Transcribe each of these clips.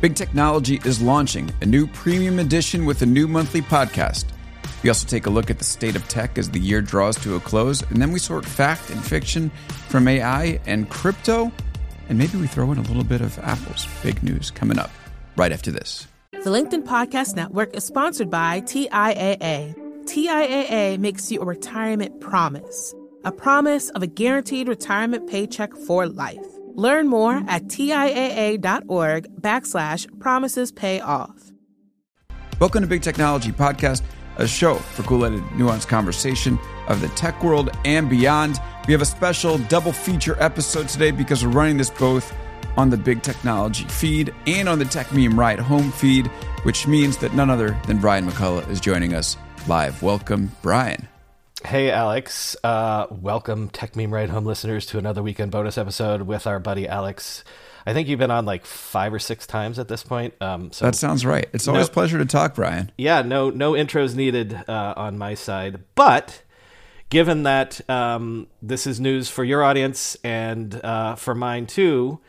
Big Technology is launching a new premium edition with a new monthly podcast. We also take a look at the state of tech as the year draws to a close, and then we sort fact and fiction from AI and crypto, and maybe we throw in a little bit of Apple's big news coming up right after this. The LinkedIn Podcast Network is sponsored by TIAA. TIAA makes you a retirement promise, a promise of a guaranteed retirement paycheck for life. Learn more at TIAA.org backslash promises pay off. Welcome to Big Technology Podcast, a show for cool-headed, nuanced conversation of the tech world and beyond. We have a special double feature episode today because we're running this both on the Big Technology feed and on the Techmeme Ride Home feed, which means that none other than Brian McCullough is joining us live. Welcome, Brian. Hey, Alex. Uh, welcome, Techmeme Ride Home listeners, to another weekend bonus episode with our buddy Alex. I think you've been on like five or six times at this point. Um, so that sounds right. It's always no, a pleasure to talk, Brian. Yeah, no, no intros needed uh, on my side. But given that um, this is news for your audience and uh, for mine too,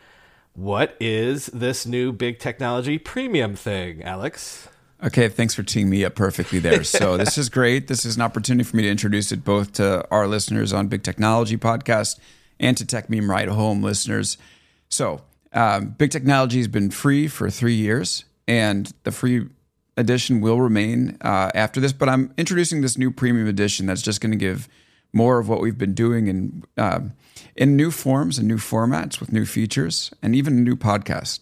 what is this new big technology premium thing, Alex? Okay, thanks for teeing me up perfectly there. So this is great. This is an opportunity for me to introduce it both to our listeners on Big Technology Podcast and to Techmeme Ride Home listeners. So um, Big Technology has been free for three years, and the free edition will remain uh, after this. But I'm introducing this new premium edition that's just going to give more of what we've been doing in uh, in new forms and new formats with new features, and even a new podcast.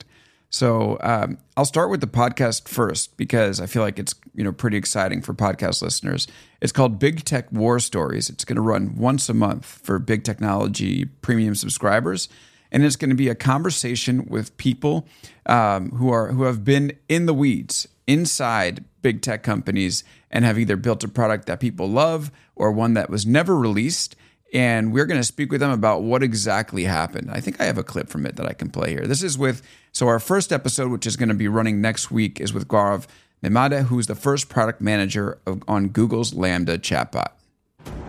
So um, I'll start with the podcast first because I feel like it's you know pretty exciting for podcast listeners. It's called Big Tech War Stories. It's going to run once a month for Big Technology premium subscribers, and it's going to be a conversation with people um, who are who have been in the weeds inside big tech companies and have either built a product that people love or one that was never released and we're going to speak with them about what exactly happened. I think I have a clip from it that I can play here. This is with, so our first episode, which is going to be running next week, is with Gaurav Nemade, who's the first product manager of, on Google's LaMDA chatbot.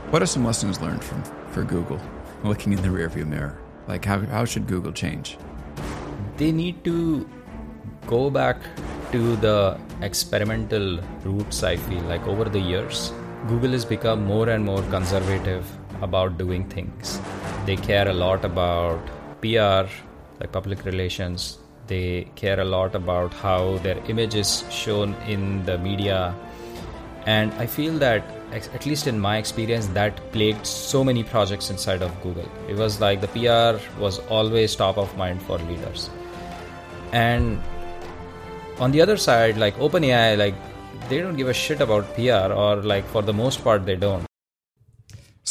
What are some lessons learned from for Google looking in the rearview mirror? Like, how, how should Google change? They need to go back to the experimental roots, I feel like over the years. Google has become more and more conservative about doing things. They care a lot about PR, like public relations. They care a lot about how their image is shown in the media. And I feel that, at least in my experience, that plagued so many projects inside of Google. It was like the PR was always top of mind for leaders. And on the other side, like OpenAI, like they don't give a shit about PR, or like for the most part, they don't.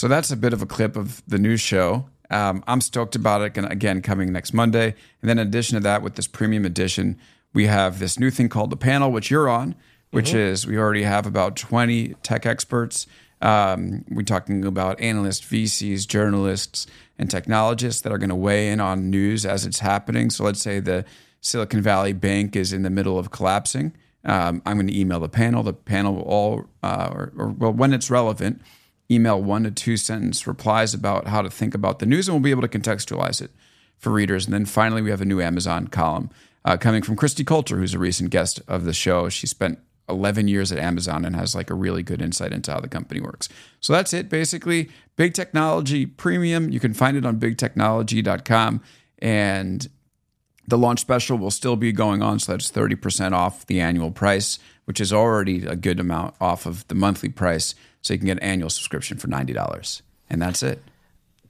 So that's a bit of a clip of the news show. Um, I'm stoked about it. Again, coming next Monday. And then in addition to that, with this premium edition, we have this new thing called the panel, which you're on, which mm-hmm. is we already have about 20 tech experts. Um, we're talking about analysts, VCs, journalists, and technologists that are going to weigh in on news as it's happening. So let's say the Silicon Valley Bank is in the middle of collapsing. Um, I'm going to email the panel. The panel will all, uh, or, or well, when it's relevant, email one to two sentence replies about how to think about the news, and we'll be able to contextualize it for readers. And then finally, we have a new Amazon column uh, coming from Kristi Coulter, who's a recent guest of the show. She spent 11 years at Amazon and has like a really good insight into how the company works. So that's it basically. Big Technology Premium. You can find it on bigtechnology.com. And the launch special will still be going on. So that's 30% off the annual price, which is already a good amount off of the monthly price. So you can get an annual subscription for $90. And that's it.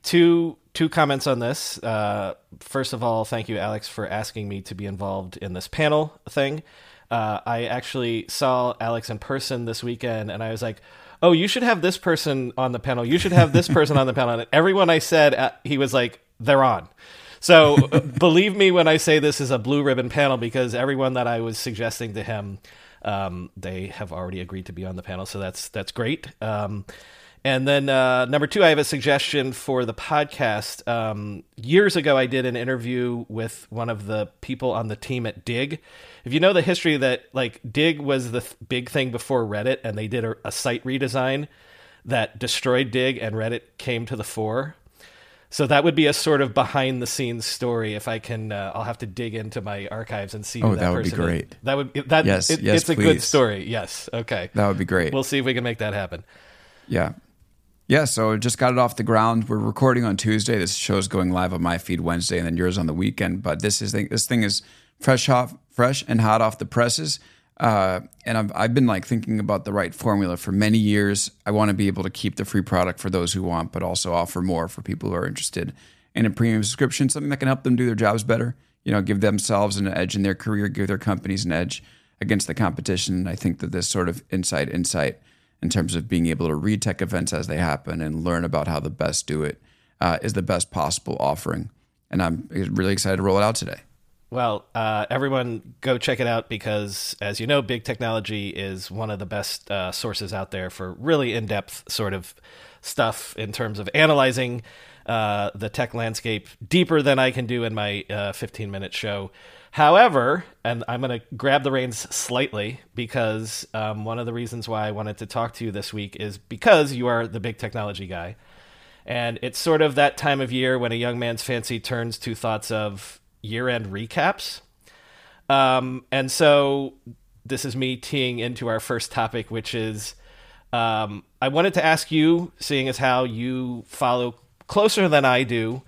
Two two comments on this. Uh, first of all, thank you, Alex, for asking me to be involved in this panel thing. Uh, I actually saw Alex in person this weekend, and I was like, "Oh, you should have this person on the panel. You should have this person on the panel." And everyone I said, uh, he was like, "They're on." So believe me when I say this is a blue ribbon panel because everyone that I was suggesting to him um, they have already agreed to be on the panel, so that's that's great. Um, and then uh, number two, I have a suggestion for the podcast. Um, years ago, I did an interview with one of the people on the team at Digg. If you know the history that like Digg was the th- big thing before Reddit, and they did a, a site redesign that destroyed Digg, and Reddit came to the fore. So that would be a sort of behind the scenes story. If I can, uh, I'll have to dig into my archives and see. Oh, who that, that would be person is. great. That would that. Yes, it- yes, it's a good story. Yes. Okay. That would be great. We'll see if we can make that happen. Yeah. Yeah, so just got it off the ground. We're recording on Tuesday. This show's going live on my feed Wednesday and then yours on the weekend. But this is this thing is fresh off fresh and hot off the presses. Uh, and I've, I've been like thinking about the right formula for many years. I want to be able to keep the free product for those who want, but also offer more for people who are interested in a premium subscription, something that can help them do their jobs better. You know, give themselves an edge in their career, give their companies an edge against the competition. I think that this sort of insight, insight in terms of being able to read tech events as they happen and learn about how the best do it uh, is the best possible offering. And I'm really excited to roll it out today. Well, uh, everyone go check it out because, as you know, Big Technology is one of the best uh, sources out there for really in depth sort of stuff in terms of analyzing uh, the tech landscape deeper than I can do in my 15 minute show. However, and I'm going to grab the reins slightly because um, one of the reasons why I wanted to talk to you this week is because you are the big technology guy. And it's sort of that time of year when a young man's fancy turns to thoughts of year end recaps. Um, and so this is me teeing into our first topic, which is um, I wanted to ask you, seeing as how you follow closer than I do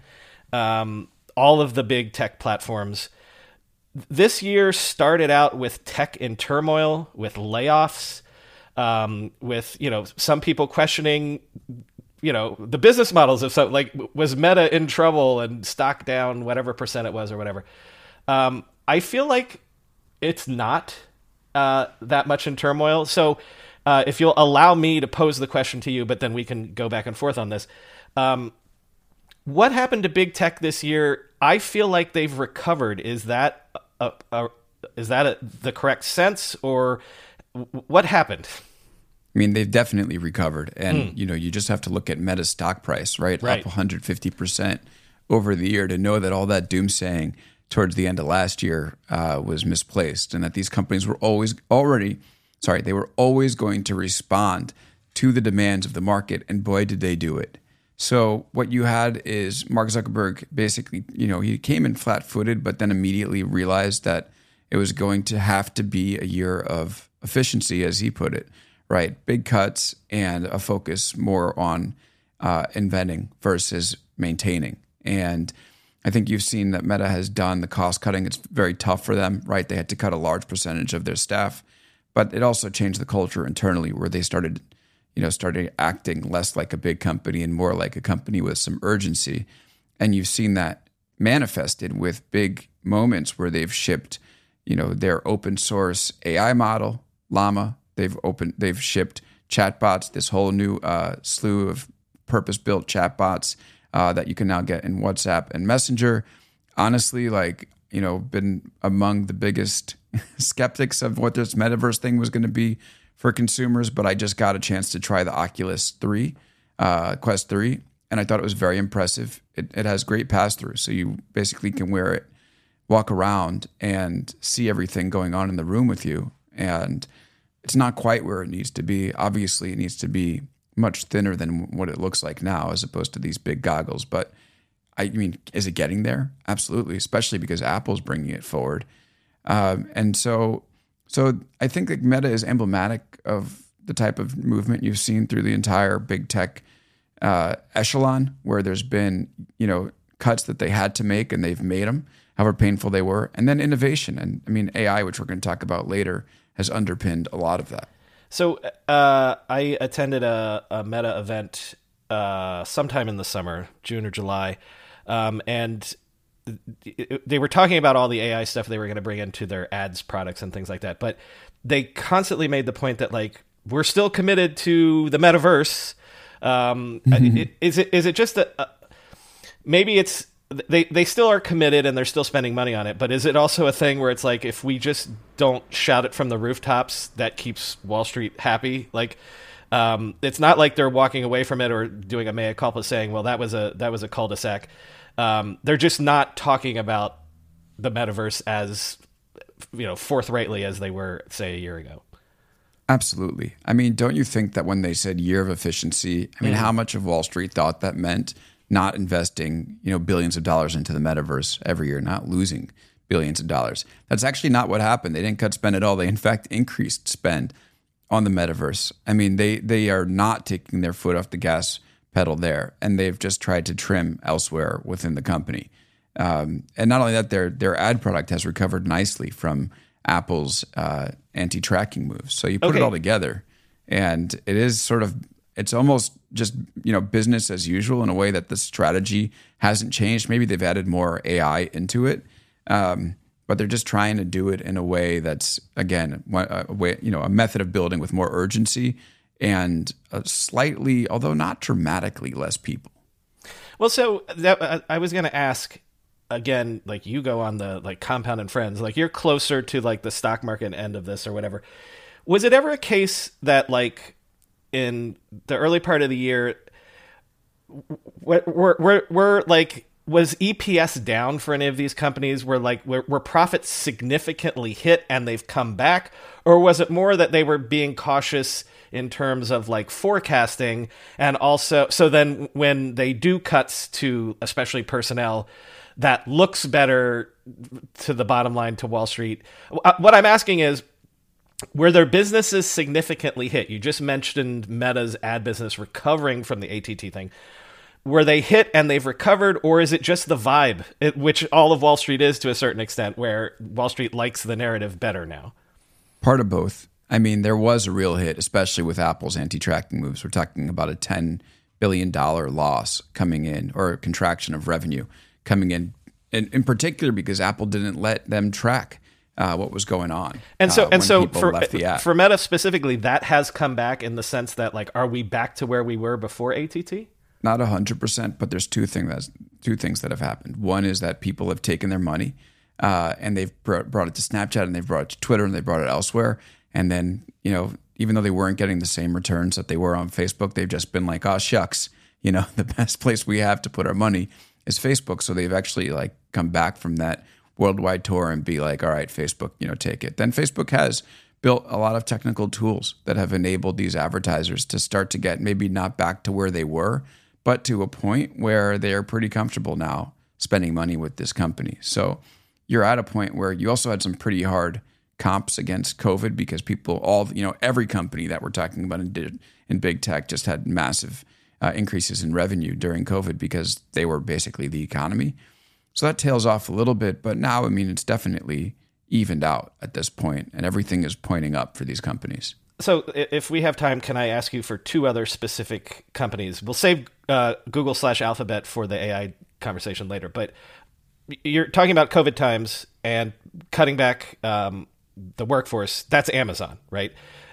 um, all of the big tech platforms. This year started out with tech in turmoil, with layoffs, um, with you know some people questioning you know the business models of some like was meta in trouble and stock down whatever percent it was or whatever. Um, i feel like it's not uh, that much in turmoil. So uh, if you'll allow me to pose the question to you but then we can go back and forth on this. Um, what happened to big tech this year? I feel like they've recovered. Is that a, a, is that a, the correct sense or what happened I mean, they've definitely recovered, and you know, you just have to look at Meta's stock price, right, Right. up 150 percent over the year to know that all that doomsaying towards the end of last year uh, was misplaced, and that these companies were always already, sorry, they were always going to respond to the demands of the market, and boy, did they do it. So what you had is Mark Zuckerberg basically, you know, he came in flat-footed, but then immediately realized that it was going to have to be a year of efficiency, as he put it, right? Big cuts and a focus more on uh, inventing versus maintaining. And I think you've seen that Meta has done the cost cutting. It's very tough for them, right? They had to cut a large percentage of their staff, but it also changed the culture internally where they started, you know, started acting less like a big company and more like a company with some urgency. And you've seen that manifested with big moments where they've shipped, you know, their open source AI model, Llama. They've opened, they've shipped chatbots, this whole new uh, slew of purpose built chatbots uh, that you can now get in WhatsApp and Messenger. Honestly, like, you know, been among the biggest skeptics of what this metaverse thing was going to be for consumers, but I just got a chance to try the Oculus 3, uh, Quest 3, and I thought it was very impressive. It, it has great pass through, so you basically can wear it, walk around, and see everything going on in the room with you. And it's not quite where it needs to be. Obviously, it needs to be much thinner than what it looks like now, as opposed to these big goggles. But I mean, is it getting there? Absolutely, especially because Apple's bringing it forward. Um, and so, so I think like Meta is emblematic of the type of movement you've seen through the entire big tech uh, echelon, where there's been you know cuts that they had to make and they've made them, however painful they were, and then innovation. And I mean, AI, which we're going to talk about later, has underpinned a lot of that. So uh, I attended a, a Meta event uh, sometime in the summer, June or July, um, and they were talking about all the AI stuff they were going to bring into their ads products and things like that. But they constantly made the point that like we're still committed to the metaverse. Um, it- Is it is it just that uh, maybe it's they they still are committed and they're still spending money on it, but is it also a thing where it's like if we just don't shout it from the rooftops, that keeps Wall Street happy? Like, um, it's not like they're walking away from it or doing a mea culpa, saying, "Well, that was a that was a cul-de-sac." Um, they're just not talking about the metaverse as you know forthrightly as they were, say, a year ago. Absolutely. I mean, don't you think that when they said year of efficiency, I mean, how much of Wall Street thought that meant not investing, you know, billions of dollars into the metaverse every year, not losing billions of dollars. That's actually not what happened. They didn't cut spend at all. They in fact increased spend on the metaverse. I mean, they they are not taking their foot off the gas pedal there, and they've just tried to trim elsewhere within the company. Um, and not only that, their their ad product has recovered nicely from Apple's uh, anti-tracking moves. So you put Okay. it all together, and it is sort of it's almost just you know business as usual in a way that the strategy hasn't changed. Maybe they've added more AI into it, um, but they're just trying to do it in a way that's again a way you know a method of building with more urgency and a slightly, although not dramatically, less people. Well, so that uh, I was going to ask again, like you go on the like Compound and Friends, like you're closer to like the stock market end of this or whatever. Was it ever a case that like in the early part of the year, were were, were, like was EPS down for any of these companies? Were like were, were profits significantly hit and they've come back, or was it more that they were being cautious in terms of like forecasting and also so then when they do cuts to especially personnel that looks better to the bottom line to Wall Street. Uh, What I'm asking is were their businesses significantly hit? You just mentioned Meta's ad business recovering from the ATT thing. Were they hit and they've recovered, or is it just the vibe, it, which all of Wall Street is to a certain extent, where Wall Street likes the narrative better now? Part of both. I mean, there was a real hit, especially with Apple's anti-tracking moves. We're talking about a ten billion dollar loss coming in, or a contraction of revenue coming in, in, in particular because Apple didn't let them track uh, what was going on. And so, uh, and so for left the app. for Meta specifically, that has come back in the sense that like, are we back to where we were before ATT? not hundred percent, but there's two things that's two things that have happened. One is that people have taken their money uh, and they've brought, brought it to Snapchat and they've brought it to Twitter and they brought it elsewhere. And then you know, even though they weren't getting the same returns that they were on Facebook, they've just been like, "Oh shucks," you know, the best place we have to put our money is Facebook. So they've actually like come back from that worldwide tour and be like, "All right, Facebook, you know, take it." Then Facebook has built a lot of technical tools that have enabled these advertisers to start to get maybe not back to where they were, but to a point where they are pretty comfortable now spending money with this company. So you're at a point where you also had some pretty hard comps against COVID because people, all you know, every company that we're talking about in, in big tech just had massive uh, increases in revenue during COVID because they were basically the economy. So that tails off a little bit, but now I mean it's definitely evened out at this point, and everything is pointing up for these companies. So, if we have time, can I ask you for two other specific companies? We'll save uh, Google slash Alphabet for the AI conversation later. But you're talking about COVID times and cutting back um, the workforce. That's Amazon, right?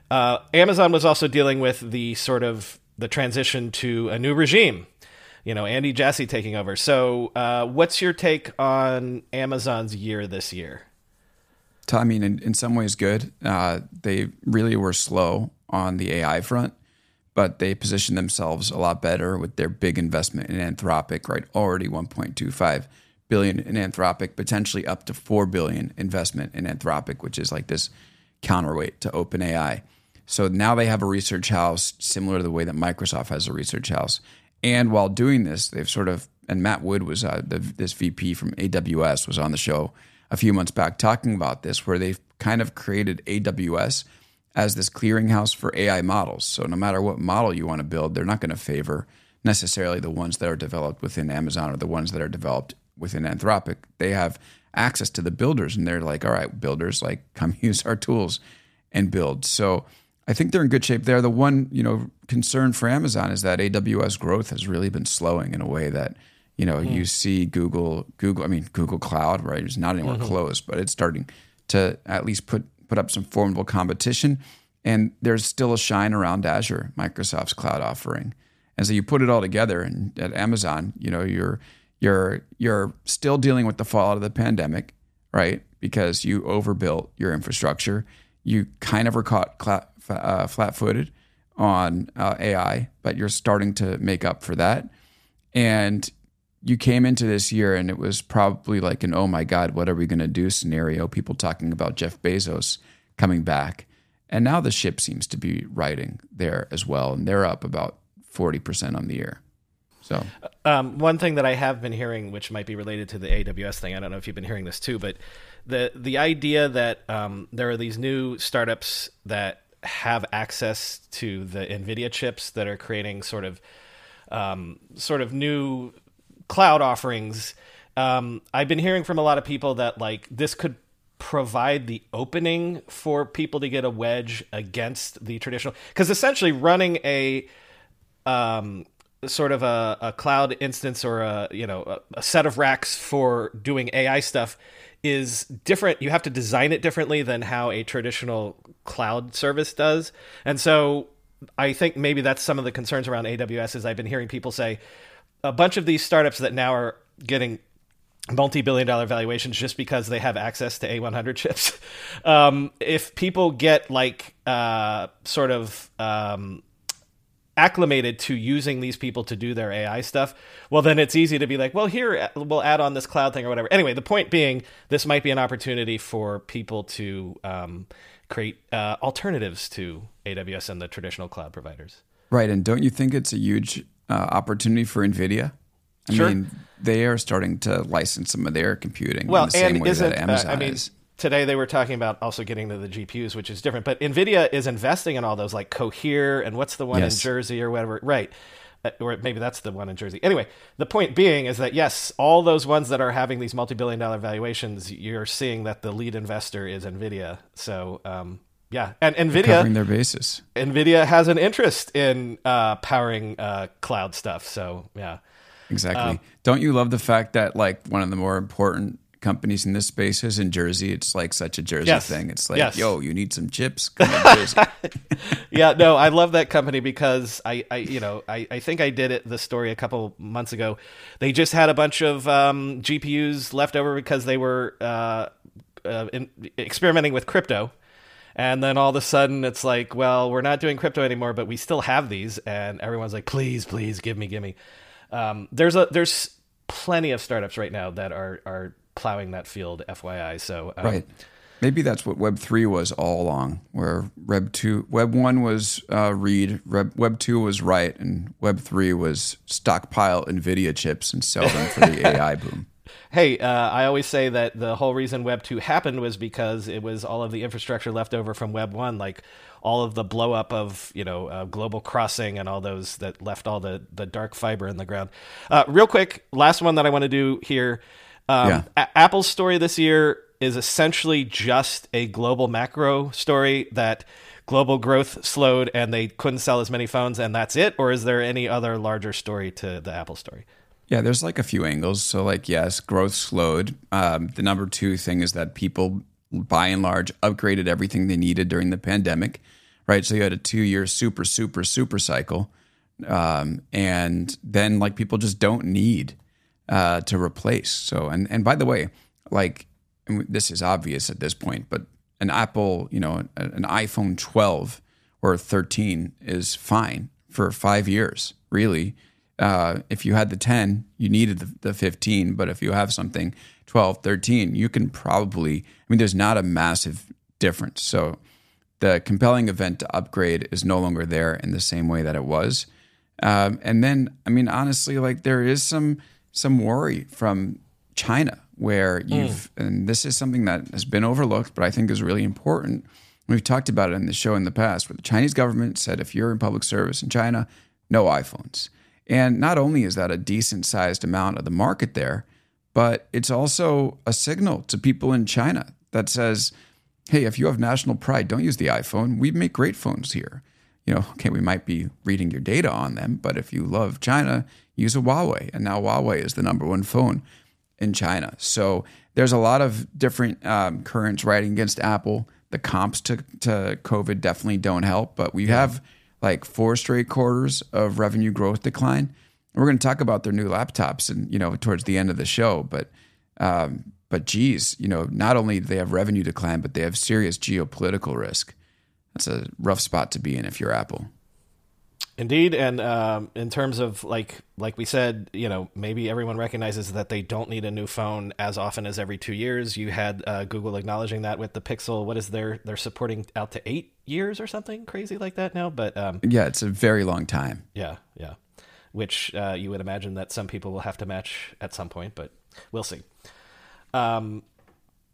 Uh, Amazon was also dealing with the sort of the transition to a new regime. You know, Andy Jassy taking over. So, uh, what's your take on Amazon's year this year? I mean, in, in some ways, good. Uh, they really were slow on the AI front, but they positioned themselves a lot better with their big investment in Anthropic. Right, already 1.25 billion in Anthropic, potentially up to four billion investment in Anthropic, which is like this counterweight to OpenAI. So now they have a research house similar to the way that Microsoft has a research house. And while doing this, they've sort of and Matt Wood was uh, the, this VP from AWS was on the show a few months back talking about this, where they've kind of created AWS as this clearinghouse for AI models. So no matter what model you want to build, they're not going to favor necessarily the ones that are developed within Amazon or the ones that are developed within Anthropic. They have access to the builders, and they're like, all right, builders, like come use our tools and build. So I think they're in good shape there. The one, you know, concern for Amazon is that AWS growth has really been slowing in a way that, you know, you hmm. see Google, Google, I mean Google Cloud, right? It's not anywhere mm-hmm. close, but it's starting to at least put put up some formidable competition. And there's still a shine around Azure, Microsoft's cloud offering. And so you put it all together and at Amazon, you know, you're you're you're still dealing with the fallout of the pandemic, right? Because you overbuilt your infrastructure. You kind of were caught uh, flat-footed on uh, AI, but you're starting to make up for that. And you came into this year and it was probably like an oh my god, what are we going to do scenario. People talking about Jeff Bezos coming back. And now the ship seems to be riding there as well. And they're up about 40% on the year. So, um, one thing that I have been hearing, which might be related to the AWS thing, I don't know if you've been hearing this too, but the the idea that um, there are these new startups that have access to the NVIDIA chips that are creating sort of um, sort of new cloud offerings. Um, I've been hearing from a lot of people that like this could provide the opening for people to get a wedge against the traditional because essentially running a um, sort of a, a, cloud instance or a you know a, a, set of racks for doing AI stuff is different. You have to design it differently than how a traditional cloud service does, and so I think maybe that's some of the concerns around AWS. Is I've been hearing people say a bunch of these startups that now are getting multi-billion dollar valuations just because they have access to A100 chips. Um, if people get like uh, sort of um, acclimated to using these people to do their AI stuff, well, then it's easy to be like, well, here we'll add on this cloud thing or whatever. Anyway, the point being, this might be an opportunity for people to um, create uh, alternatives to AWS and the traditional cloud providers. Right, and don't you think it's a huge uh, opportunity for NVIDIA? I sure. mean, they are starting to license some of their computing well, in the same way that Amazon uh, I mean, is today they were talking about also getting to the GPUs, which is different. But NVIDIA is investing in all those, like Cohere and what's the one yes. in Jersey or whatever, right? Uh, or maybe that's the one in Jersey. Anyway, the point being is that yes, all those ones that are having these multi-billion-dollar valuations, you're seeing that the lead investor is NVIDIA. So um, yeah, and NVIDIA covering their basis. NVIDIA has an interest in uh, powering uh, cloud stuff. So yeah, exactly. Um, Don't you love the fact that like one of the more important companies in this space is in Jersey. It's like such a Jersey yes. thing. It's like, yes. yo, you need some chips? Come Jersey. yeah, no, I love that company because I, I you know, I, I think I did it the story a couple months ago. They just had a bunch of um, GPUs left over because they were uh, uh, in, experimenting with crypto. And then all of a sudden, it's like, well, we're not doing crypto anymore, but we still have these, and everyone's like, please, please, give me, give me. Um, there's a there's plenty of startups right now that are are plowing that field. FYI, so um, right. Maybe that's what Web three was all along, where Web two, Web one was uh, read, Web, Web two was write, and Web three was stockpile Nvidia chips and sell them for the AI boom. Hey, uh, I always say that the whole reason Web two happened was because it was all of the infrastructure left over from Web one, like all of the blow up of you know uh, global crossing and all those that left all the the dark fiber in the ground. Uh, real quick, last one that I want to do here. Um, yeah. A- Apple's story this year is essentially just a global macro story that global growth slowed and they couldn't sell as many phones and that's it? Or is there any other larger story to the apple story? Yeah there's like a few angles. So like yes growth slowed. Um, the number two thing is that people by and large upgraded everything they needed during the pandemic right? So you had a two year super super super cycle. Um, and then like people just don't need uh, to replace. So, and and by the way, like this is obvious at this point, but an Apple, you know, an iPhone 12 or 13 is fine for five years, really. Uh, if you had the 10, you needed the, the 15. But if you have something 12, 13, you can probably, I mean, there's not a massive difference. So the compelling event to upgrade is no longer there in the same way that it was. Um, and then, I mean, honestly, like there is some some worry from China, where hmm. you've, mm. and this is something that has been overlooked, but I think is really important. We've talked about it in the show in the past, where the Chinese government said if you're in public service in China, no iPhones. And not only is that a decent sized amount of the market there, but it's also a signal to people in China that says, hey, if you have national pride, don't use the iPhone. We make great phones here. You know, okay, we might be reading your data on them, but if you love China, use a Huawei. And now Huawei is the number one phone in China. So there's a lot of different um, currents riding against Apple. The comps to, to COVID definitely don't help, but we have like four straight quarters of revenue growth decline. We're going to talk about their new laptops and you know towards the end of the show, but um, but geez, you know, not only do they have revenue decline, but they have serious geopolitical risk. That's a rough spot to be in if you're Apple. Indeed, and um, in terms of like like we said, you know, maybe everyone recognizes that they don't need a new phone as often as every two years. You had uh, Google acknowledging that with the Pixel. What is their they're supporting out to eight years or something crazy like that now? But um, yeah, it's a very long time. Yeah, yeah. which uh, you would imagine that some people will have to match at some point, but we'll see. Um,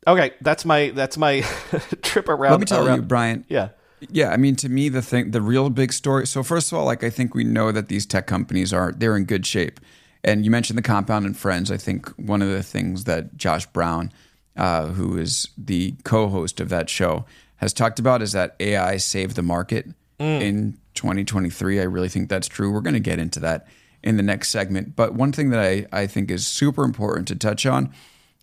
okay, that's my that's my trip around. Let me tell around, you, Brian. Yeah. Yeah, I mean, to me, the thing, the real big story. So, first of all, like I think we know that these tech companies are they're in good shape. And you mentioned the Compound and Friends. I think one of the things that Josh Brown, uh, who is the co-host of that show, has talked about is that AI saved the market in 2023. I really think that's true. We're going to get into that in the next segment. But one thing that I, I think is super important to touch on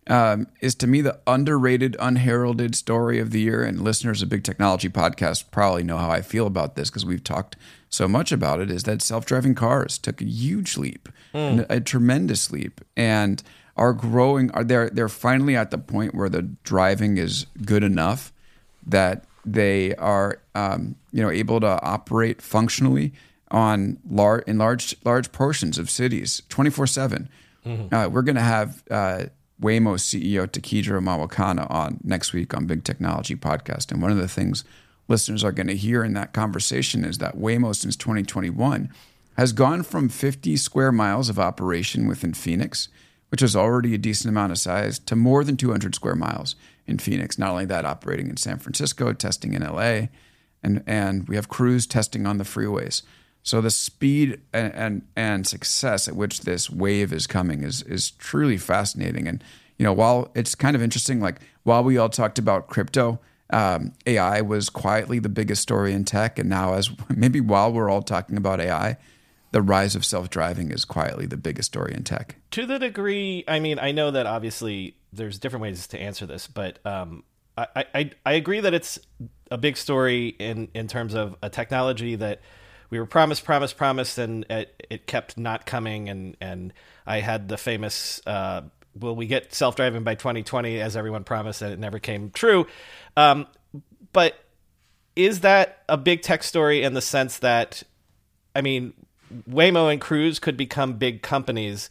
um, is to me the underrated, unheralded story of the year. And listeners of Big Technology Podcast probably know how I feel about this because we've talked so much about it. Is that self-driving cars took a huge leap, and a tremendous leap, and are growing. Are they're they're finally at the point where the driving is good enough that they are um, you know able to operate functionally on large in large large portions of cities 24 7 uh, we're going to have uh, Waymo CEO Tekedra Mawakana on next week on Big Technology Podcast. And one of the things listeners are going to hear in that conversation is that Waymo since 2021 has gone from 50 square miles of operation within Phoenix, which is already a decent amount of size, to more than 200 square miles in Phoenix. Not only that, operating in San Francisco, testing in LA, and and we have crews testing on the freeways. So the speed and, and and success at which this wave is coming is is truly fascinating. And you know, while it's kind of interesting, like while we all talked about crypto, um, AI was quietly the biggest story in tech, and now as maybe while we're all talking about AI, the rise of self driving is quietly the biggest story in tech. To the degree, I mean, I know that obviously there's different ways to answer this, but um, I, I I agree that it's a big story in in terms of a technology that we were promised, promised, promised, and it, it kept not coming. And and I had the famous, uh, "Will we get self driving by 2020?" as everyone promised, and it never came true. Um, but is that a big tech story in the sense that, I mean, Waymo and Cruise could become big companies,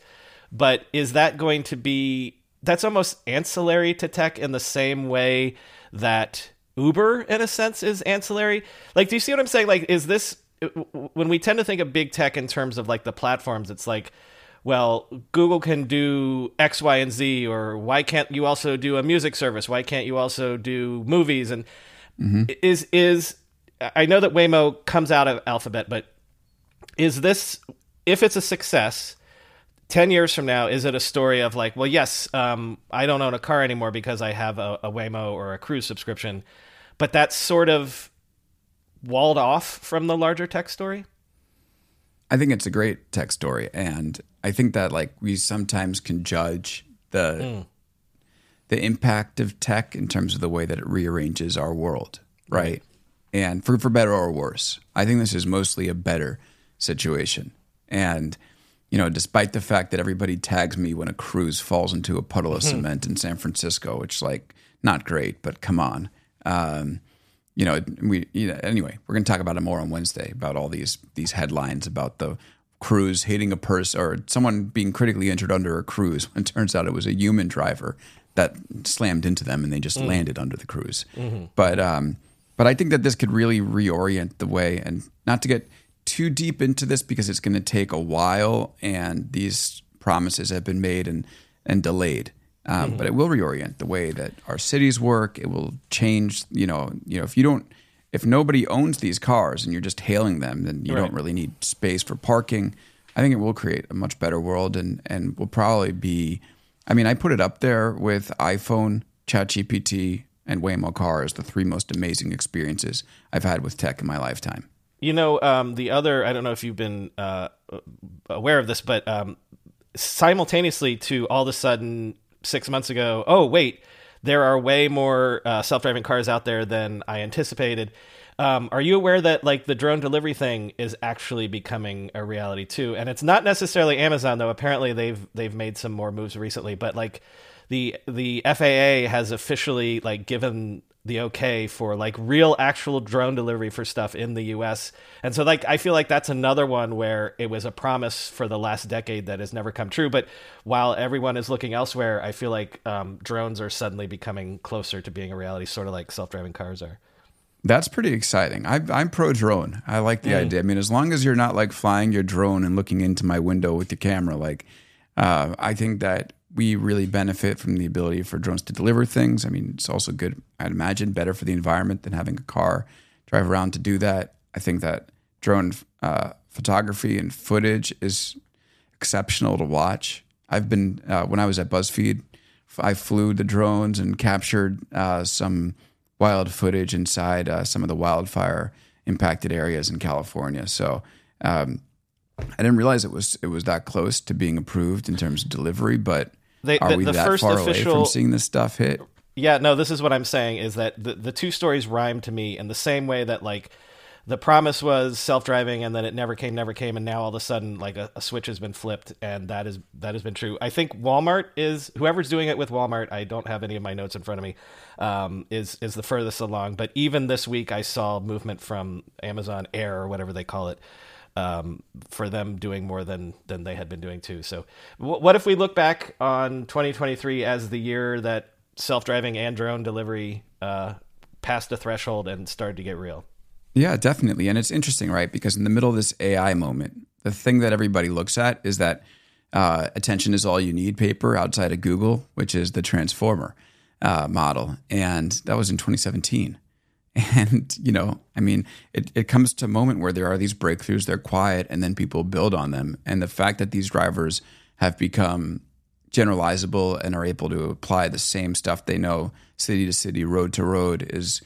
but is that going to be that's almost ancillary to tech in the same way that Uber, in a sense, is ancillary? Like, do you see what I'm saying? Like, is this when we tend to think of big tech in terms of like the platforms, it's like, well, Google can do X, Y, and Z, or why can't you also do a music service? Why can't you also do movies? And mm-hmm. is is I know that Waymo comes out of Alphabet, but is this if it's a success? 10 years from now, is it a story of like, well, yes, um, I don't own a car anymore because I have a, a Waymo or a Cruise subscription, but that's sort of walled off from the larger tech story? I think it's a great tech story, and I think that like we sometimes can judge the the impact of tech in terms of the way that it rearranges our world, right? And for for better or worse, I think this is mostly a better situation. And you know, despite the fact that everybody tags me when a cruise falls into a puddle of cement in San Francisco, which like not great, but come on. Um, you know, we you know, anyway, we're going to talk about it more on Wednesday about all these these headlines about the cruise hitting a person or someone being critically injured under a cruise when it turns out it was a human driver that slammed into them and they just landed under the cruise. But um, but I think that this could really reorient the way and not to get too deep into this because it's going to take a while and these promises have been made and and delayed. Um, But it will reorient the way that our cities work. It will change. You know, you know, if you don't, if nobody owns these cars and you're just hailing them, then you Right. don't really need space for parking. I think it will create a much better world and and will probably be. I mean, I put it up there with iPhone, ChatGPT, and Waymo cars, the three most amazing experiences I've had with tech in my lifetime. You know, um, the other, I don't know if you've been uh, aware of this, but um, simultaneously to all of a sudden six months ago, oh, wait, there are way more uh, self driving cars out there than I anticipated. Um, are you aware that like the drone delivery thing is actually becoming a reality too? And it's not necessarily Amazon though. Apparently they've they've made some more moves recently, but like the the FAA has officially like given the okay for like real actual drone delivery for stuff in the US. And so like I feel like that's another one where it was a promise for the last decade that has never come true. But while everyone is looking elsewhere, I feel like um, drones are suddenly becoming closer to being a reality, sort of like self driving cars are. That's pretty exciting. I, I'm pro drone. I like the idea. I mean, as long as you're not like flying your drone and looking into my window with your camera, like uh, I think that we really benefit from the ability for drones to deliver things. I mean, it's also good. I'd imagine better for the environment than having a car drive around to do that. I think that drone uh, photography and footage is exceptional to watch. I've been uh, when I was at BuzzFeed, I flew the drones and captured uh, some wild footage inside uh, some of the wildfire impacted areas in California. So um, I didn't realize it was it was that close to being approved in terms of delivery. But They- are the- we the that first far away official- from seeing this stuff hit? Yeah, no, this is what I'm saying is that the, the two stories rhyme to me in the same way that like the promise was self-driving and then it never came never came and now all of a sudden like a, a switch has been flipped and that is that has been true. I think Walmart is whoever's doing it with Walmart, I don't have any of my notes in front of me. Um, is is the furthest along, but even this week I saw movement from Amazon Air or whatever they call it um, for them doing more than than they had been doing too. So, w- what if we look back on 2023 as the year that self-driving and drone delivery uh, passed a threshold and started to get real? Yeah, definitely. And it's interesting, right? Because in the middle of this AI moment, the thing that everybody looks at is that uh, attention is all you need paper outside of Google, which is the transformer uh, model. And that was in 2017. And, you know, I mean, it, it comes to a moment where there are these breakthroughs, they're quiet, and then people build on them. And the fact that these drivers have become generalizable and are able to apply the same stuff they know city to city, road to road is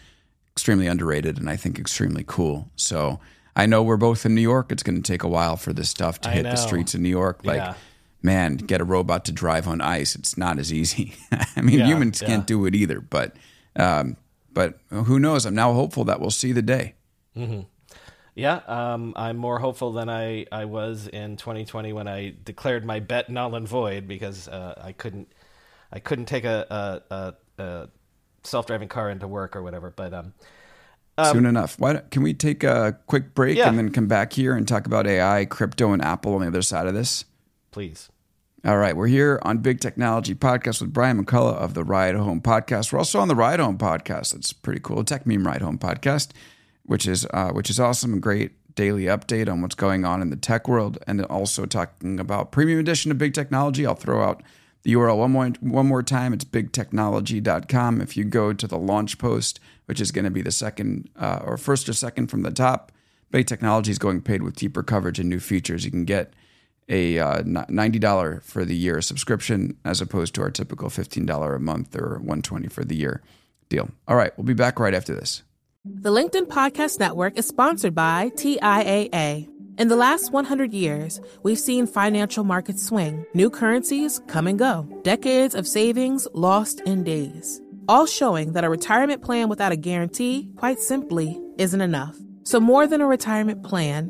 extremely underrated and I think extremely cool. So I know we're both in New York. It's going to take a while for this stuff to I hit know. the streets in New York. Like, Yeah. man, get a robot to drive on ice. It's not as easy. I mean, Yeah, humans yeah. can't do it either. But, um, but who knows? I'm now hopeful that we'll see the day. Yeah, um, I'm more hopeful than I, I was in 2020 when I declared my bet null and void because uh, I couldn't I couldn't take a, a, a, a self-driving car into work or whatever. But um, Soon enough. Why don't, can we take a quick break Yeah. and then come back here and talk about AI, crypto, and Apple on the other side of this? please. All right, we're here on Big Technology Podcast with Brian McCullough of the Ride Home Podcast. We're also on the Ride Home Podcast. That's pretty cool. Techmeme Ride Home Podcast, which is uh, which is awesome. Great daily update on what's going on in the tech world, and also talking about premium edition of Big Technology. I'll throw out the URL one more one more time. It's bigtechnology.com. If you go to the launch post, which is going to be the second uh, or first or second from the top, Big Technology is going paid with deeper coverage and new features. You can get a uh, ninety dollar for the year subscription as opposed to our typical fifteen dollar a month or one twenty for the year deal. All right, we'll be back right after this. The LinkedIn Podcast Network is sponsored by TIAA. In the last 100 years, we've seen financial markets swing, new currencies come and go, decades of savings lost in days, all showing that a retirement plan without a guarantee, quite simply, isn't enough. So, more than a retirement plan,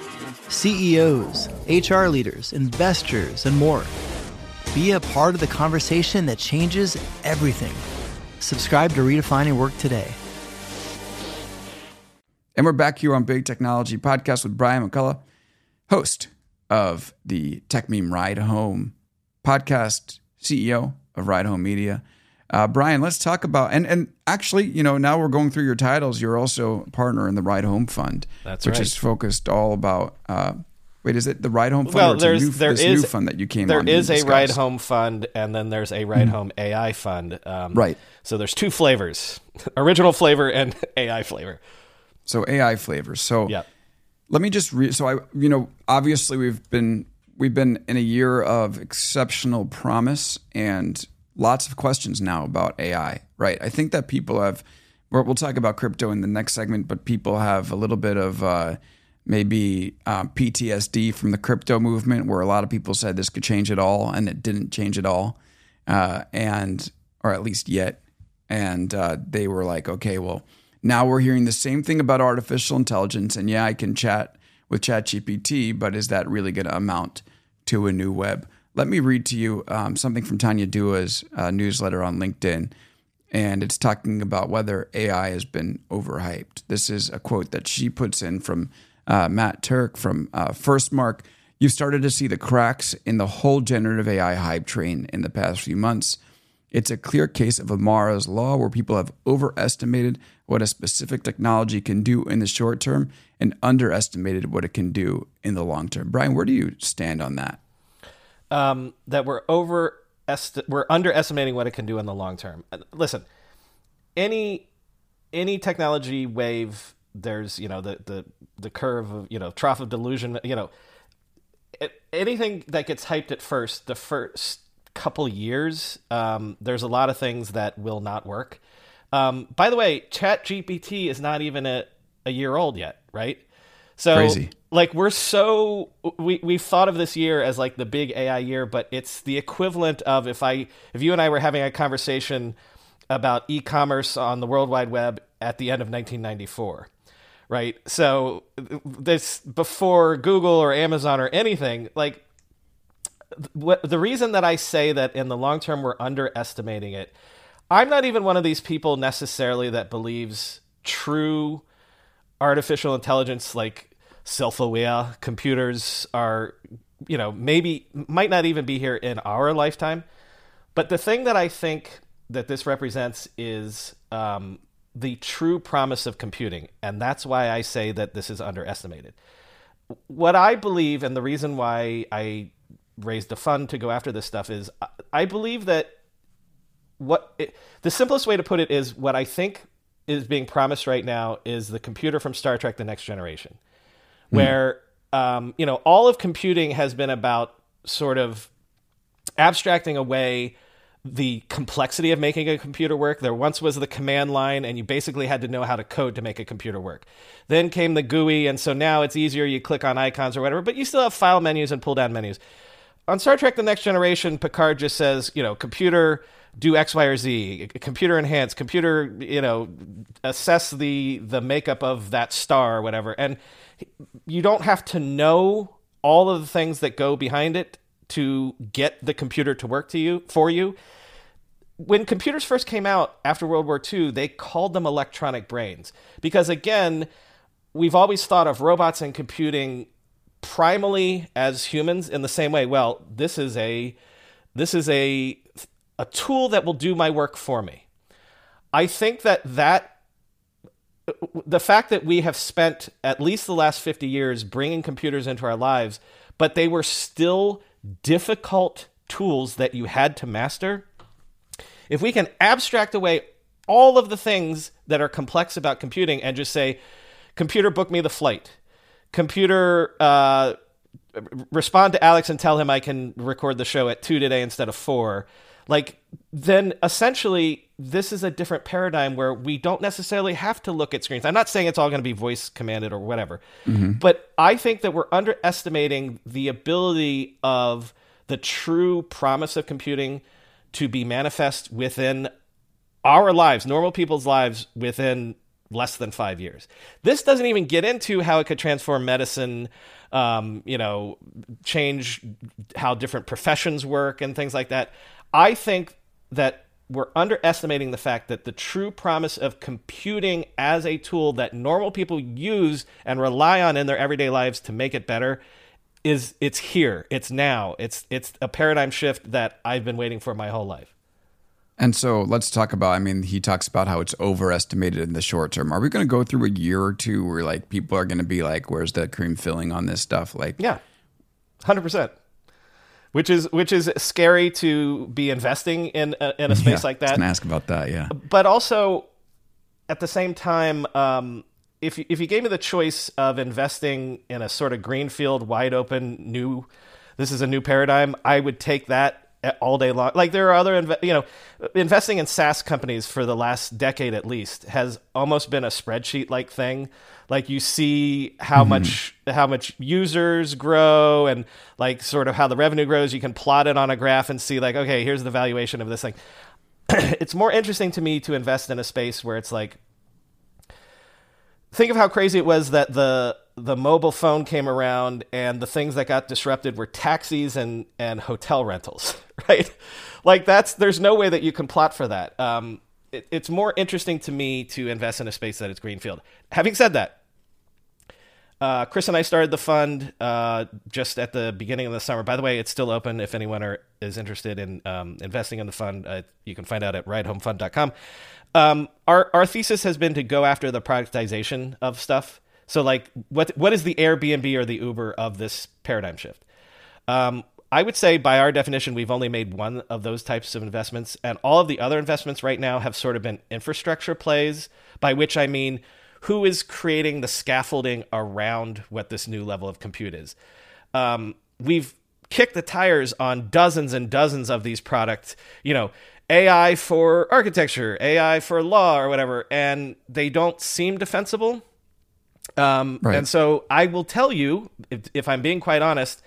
CEOs, HR leaders, investors, and more. Be a part of the conversation that changes everything. Subscribe to Redefining Work today. And we're back here on Big Technology Podcast with Brian McCullough, host of the Techmeme Ride Home podcast, CEO of Ride Home Media. Uh, Brian, let's talk about and and actually, you know, now we're going through your titles. You're also a partner in the Ride Home Fund, That's which right. is focused all about. Uh, wait, is it the Ride Home Fund? Well, or it's a there's new, there this is new fund that you came there is a ride home fund and then there's a ride home AI fund. Um, Right. So there's two flavors: original flavor and AI flavor. So AI flavors. So Yeah. let me just re- so I you know obviously we've been we've been in a year of exceptional promise and lots of questions now about AI, right? I think that people have we'll talk about crypto in the next segment, but people have a little bit of uh, maybe um, PTSD from the crypto movement, where a lot of people said this could change it all, and it didn't change it all, uh, and or at least yet, and uh, they were like, okay, well, now we're hearing the same thing about artificial intelligence, and yeah, I can chat with ChatGPT, but is that really going to amount to a new web? Let me read to you um, something from Tanya Dua's uh, newsletter on LinkedIn, and it's talking about whether AI has been overhyped. This is a quote that she puts in from uh, Matt Turck from uh, Mark. You've started to see the cracks in the whole generative AI hype train in the past few months. It's a clear case of Amara's law where people have overestimated what a specific technology can do in the short term and underestimated what it can do in the long term. Brian, where do you stand on that? Um, that we're over we're underestimating what it can do in the long term. Listen, any any technology wave, there's you know the the the curve of you know trough of delusion. You know, anything that gets hyped at first, the first couple years, um, there's a lot of things that will not work. Um, by the way, Chat GPT is not even a, a year old yet, right? So Crazy. Like we're so we we've thought of this year as like the big AI year, but it's the equivalent of if I if you and I were having a conversation about e-commerce on the World Wide Web at the end of 1994 right? So this before Google or Amazon or anything, like the reason that I say that in the long term we're underestimating it. I'm not even one of these people necessarily that believes true artificial intelligence like self-aware. Computers are you know maybe might not even be here in our lifetime. But the thing that i think that this represents is um, the true promise of computing. And that's why i say that this is underestimated. What i believe and the reason why i raised a fund to go after this stuff is I believe that what it, the simplest way to put it is what I think is being promised right now is the computer from Star Trek: The Next Generation, mm. where um, you know all of computing has been about sort of abstracting away the complexity of making a computer work. There once was the command line, and you basically had to know how to code to make a computer work. Then came the GUI, and so now it's easier. You click on icons or whatever, but you still have file menus and pull down menus on Star Trek: The Next Generation, Picard just says, you know, computer do X, Y, or Z, computer enhance, computer, you know, assess the the makeup of that star or whatever, and you don't have to know all of the things that go behind it to get the computer to work to you for you. When computers first came out after World War II, they called them electronic brains because again, we've always thought of robots and computing primally as humans in the same way. Well, this is a this is a a tool that will do my work for me. I think that that the fact that we have spent at least the last 50 years bringing computers into our lives, but they were still difficult tools that you had to master. If we can abstract away all of the things that are complex about computing and just say, computer, book me the flight computer uh, respond to Alex and tell him I can record the show at two today instead of four. Like, then essentially, this is a different paradigm where we don't necessarily have to look at screens. I'm not saying it's all going to be voice commanded or whatever, mm-hmm. but I think that we're underestimating the ability of the true promise of computing to be manifest within our lives, normal people's lives, within less than five years. This doesn't even get into how it could transform medicine, um, you know, change how different professions work and things like that. I think that we're underestimating the fact that the true promise of computing as a tool that normal people use and rely on in their everyday lives to make it better is it's here it's now it's it's a paradigm shift that i've been waiting for my whole life and so let's talk about. I mean, he talks about how it's overestimated in the short term. Are we going to go through a year or two where like people are going to be like, "Where's the cream filling on this stuff?" Like, yeah, hundred percent. Which is which is scary to be investing in a, in a space yeah, like that. I was ask about that. Yeah, but also at the same time, um, if if you gave me the choice of investing in a sort of greenfield, wide open, new, this is a new paradigm, I would take that all day long. Like there are other, you know, investing in SaaS companies for the last decade at least has almost been a spreadsheet like thing. Like you see how mm-hmm. much how much users grow and like sort of how the revenue grows. You can plot it on a graph and see like, okay, here's the valuation of this thing. it's more interesting to me to invest in a space where it's like, think of how crazy it was that the the mobile phone came around and the things that got disrupted were taxis and and hotel rentals, right? Like that's there's no way that you can plot for that. Um, it, it's more interesting to me to invest in a space that is greenfield. Having said that, uh, Chris and I started the fund uh, just at the beginning of the summer. By the way, it's still open if anyone are, is interested in um, investing in the fund. Uh, you can find out at ridehomefund.com. Um, our our thesis has been to go after the productization of stuff. So, like, what what is the Airbnb or the Uber of this paradigm shift? Um, I would say, by our definition, we've only made one of those types of investments, and all of the other investments right now have sort of been infrastructure plays. By which I mean, who is creating the scaffolding around what this new level of compute is? Um, we've kicked the tires on dozens and dozens of these products. You know, AI for architecture, AI for law, or whatever, and they don't seem defensible. Um, right. And so I will tell you, if, if I'm being quite honest,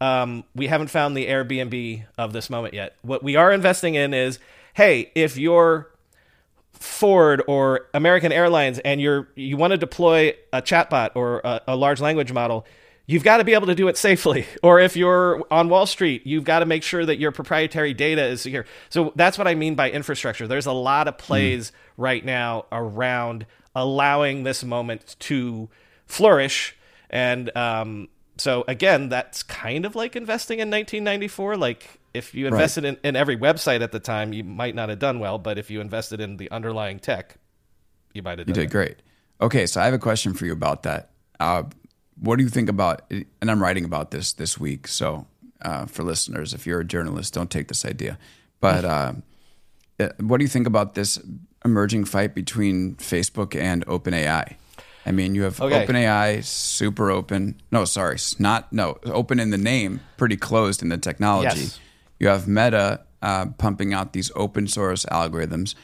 um, we haven't found the Airbnb of this moment yet. What we are investing in is, hey, if you're Ford or American Airlines and you're you want to deploy a chatbot or a, a large language model, you've got to be able to do it safely. Or if you're on Wall Street, you've got to make sure that your proprietary data is secure. So that's what I mean by infrastructure. There's a lot of plays mm. right now around allowing this moment to flourish. And um, so again, that's kind of like investing in 1994. Like if you invested right. in, in every website at the time, you might not have done well. But if you invested in the underlying tech, you might have. Done. You did great. Okay, so I have a question for you about that. Uh, what do you think about? And I'm writing about this this week, so uh, for listeners, if you're a journalist, don't take this idea. But uh, what do you think about this emerging fight between Facebook and OpenAI? I mean, you have okay. OpenAI, super open. No, sorry, not no open in the name, pretty closed in the technology. Yes. You have Meta uh, pumping out these open source algorithms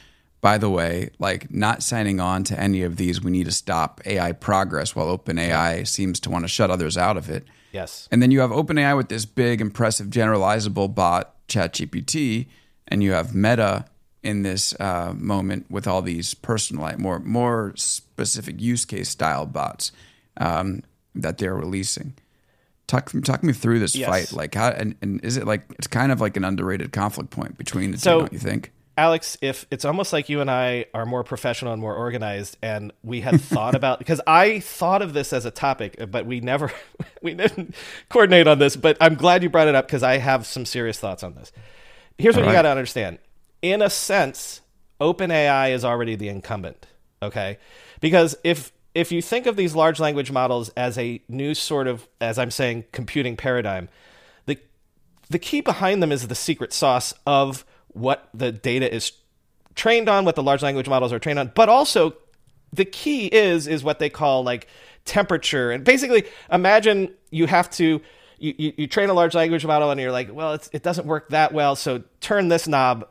by the way, like not signing on to any of these, we need to stop AI progress while OpenAI seems to want to shut others out of it. Yes. And then you have OpenAI with this big, impressive, generalizable bot, ChatGPT, and you have Meta in this uh, moment with all these personalized, more more specific use case style bots um, that they're releasing. Talk talk me through this yes. fight. Like how and, and is it like it's kind of like an underrated conflict point between the so, two, don't you think? Alex, if it's almost like you and I are more professional and more organized, and we had thought about because I thought of this as a topic, but we never we didn't coordinate on this. But I'm glad you brought it up because I have some serious thoughts on this. Here's All what right. you got to understand: in a sense, OpenAI is already the incumbent. Okay, because if if you think of these large language models as a new sort of, as I'm saying, computing paradigm, the the key behind them is the secret sauce of what the data is trained on, what the large language models are trained on, but also the key is is what they call like temperature. And basically, imagine you have to you, you, you train a large language model and you're like, well, it doesn't work that well, so turn this knob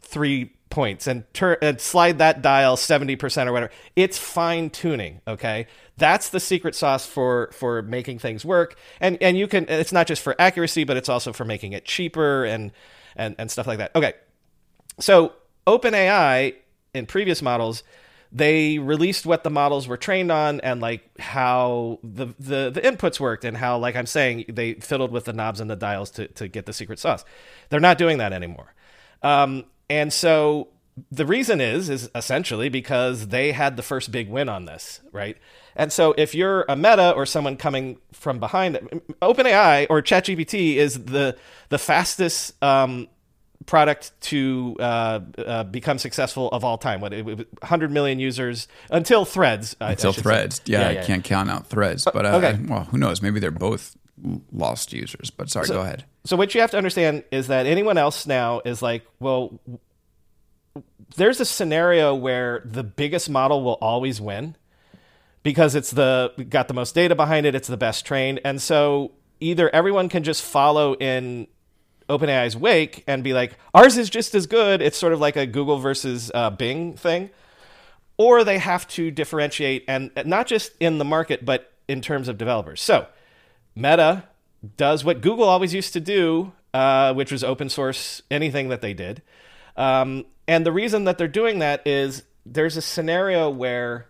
three points and turn and slide that dial 70% or whatever. It's fine tuning, okay? That's the secret sauce for for making things work. And and you can it's not just for accuracy, but it's also for making it cheaper and and, and stuff like that. Okay. So OpenAI in previous models, they released what the models were trained on and like how the, the, the inputs worked and how, like I'm saying, they fiddled with the knobs and the dials to, to get the secret sauce. They're not doing that anymore. Um, and so the reason is is essentially because they had the first big win on this, right? And so if you're a Meta or someone coming from behind, OpenAI or ChatGPT is the the fastest um, product to uh, uh, become successful of all time. What 100 million users until Threads. Until Threads, yeah, yeah, yeah, I can't count out Threads, but uh, okay. well, who knows? Maybe they're both lost users. But sorry, so, go ahead. So what you have to understand is that anyone else now is like, well, there's a scenario where the biggest model will always win because it's the got the most data behind it, it's the best trained, and so either everyone can just follow in OpenAI's wake and be like, ours is just as good. It's sort of like a Google versus uh, Bing thing, or they have to differentiate and not just in the market, but in terms of developers. So Meta does what Google always used to do, uh, which was open source anything that they did. Um, and the reason that they're doing that is there's a scenario where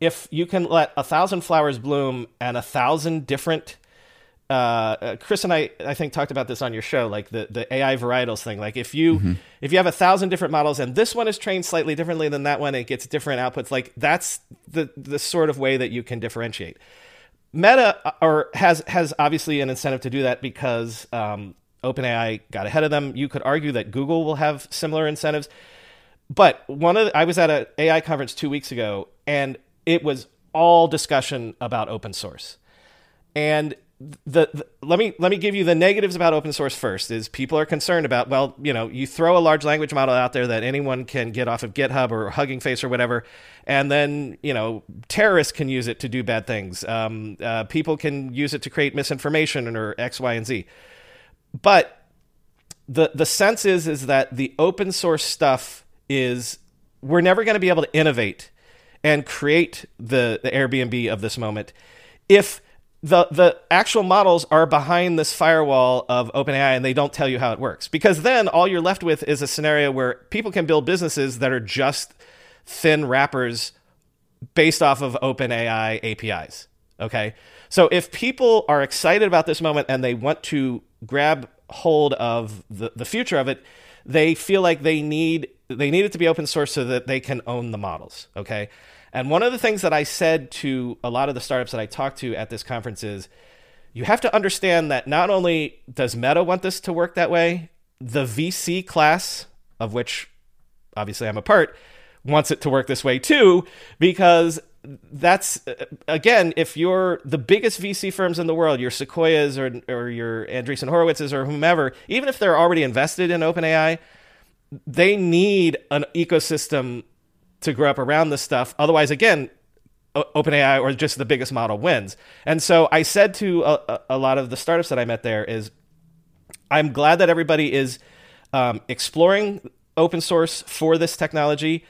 if you can let a thousand flowers bloom and a thousand different uh, uh, Chris and I, I think talked about this on your show, like the, the AI varietals thing. Like if you mm-hmm. if you have a thousand different models and this one is trained slightly differently than that one, it gets different outputs. Like that's the the sort of way that you can differentiate. Meta uh, or has has obviously an incentive to do that because um, OpenAI got ahead of them. You could argue that Google will have similar incentives, but one of the, I was at an AI conference two weeks ago, and it was all discussion about open source, and the, the, let me let me give you the negatives about open source first is people are concerned about well you know you throw a large language model out there that anyone can get off of github or hugging face or whatever and then you know terrorists can use it to do bad things. Um, uh, people can use it to create misinformation or x y and z. But the the sense is is that the open source stuff is we're never going to be able to innovate and create the, the airbnb of this moment if the the actual models are behind this firewall of OpenAI and they don't tell you how it works. Because then all you're left with is a scenario where people can build businesses that are just thin wrappers based off of OpenAI APIs. Okay? So if people are excited about this moment and they want to grab hold of the, the future of it, they feel like they need they need it to be open source so that they can own the models. Okay? And one of the things that I said to a lot of the startups that I talked to at this conference is you have to understand that not only does Meta want this to work that way, the VC class, of which obviously I'm a part, wants it to work this way too, because that's uh, again, if you're the biggest VC firms in the world, your Sequoias or or your Andreessen Horowitzes or whomever, even if they're already invested in OpenAI, they need an ecosystem to grow up around this stuff. Otherwise, again, OpenAI or just the biggest model wins. And so I said to a, a, lot of the startups that I met there is, I'm glad that everybody is um, exploring open source for this technology,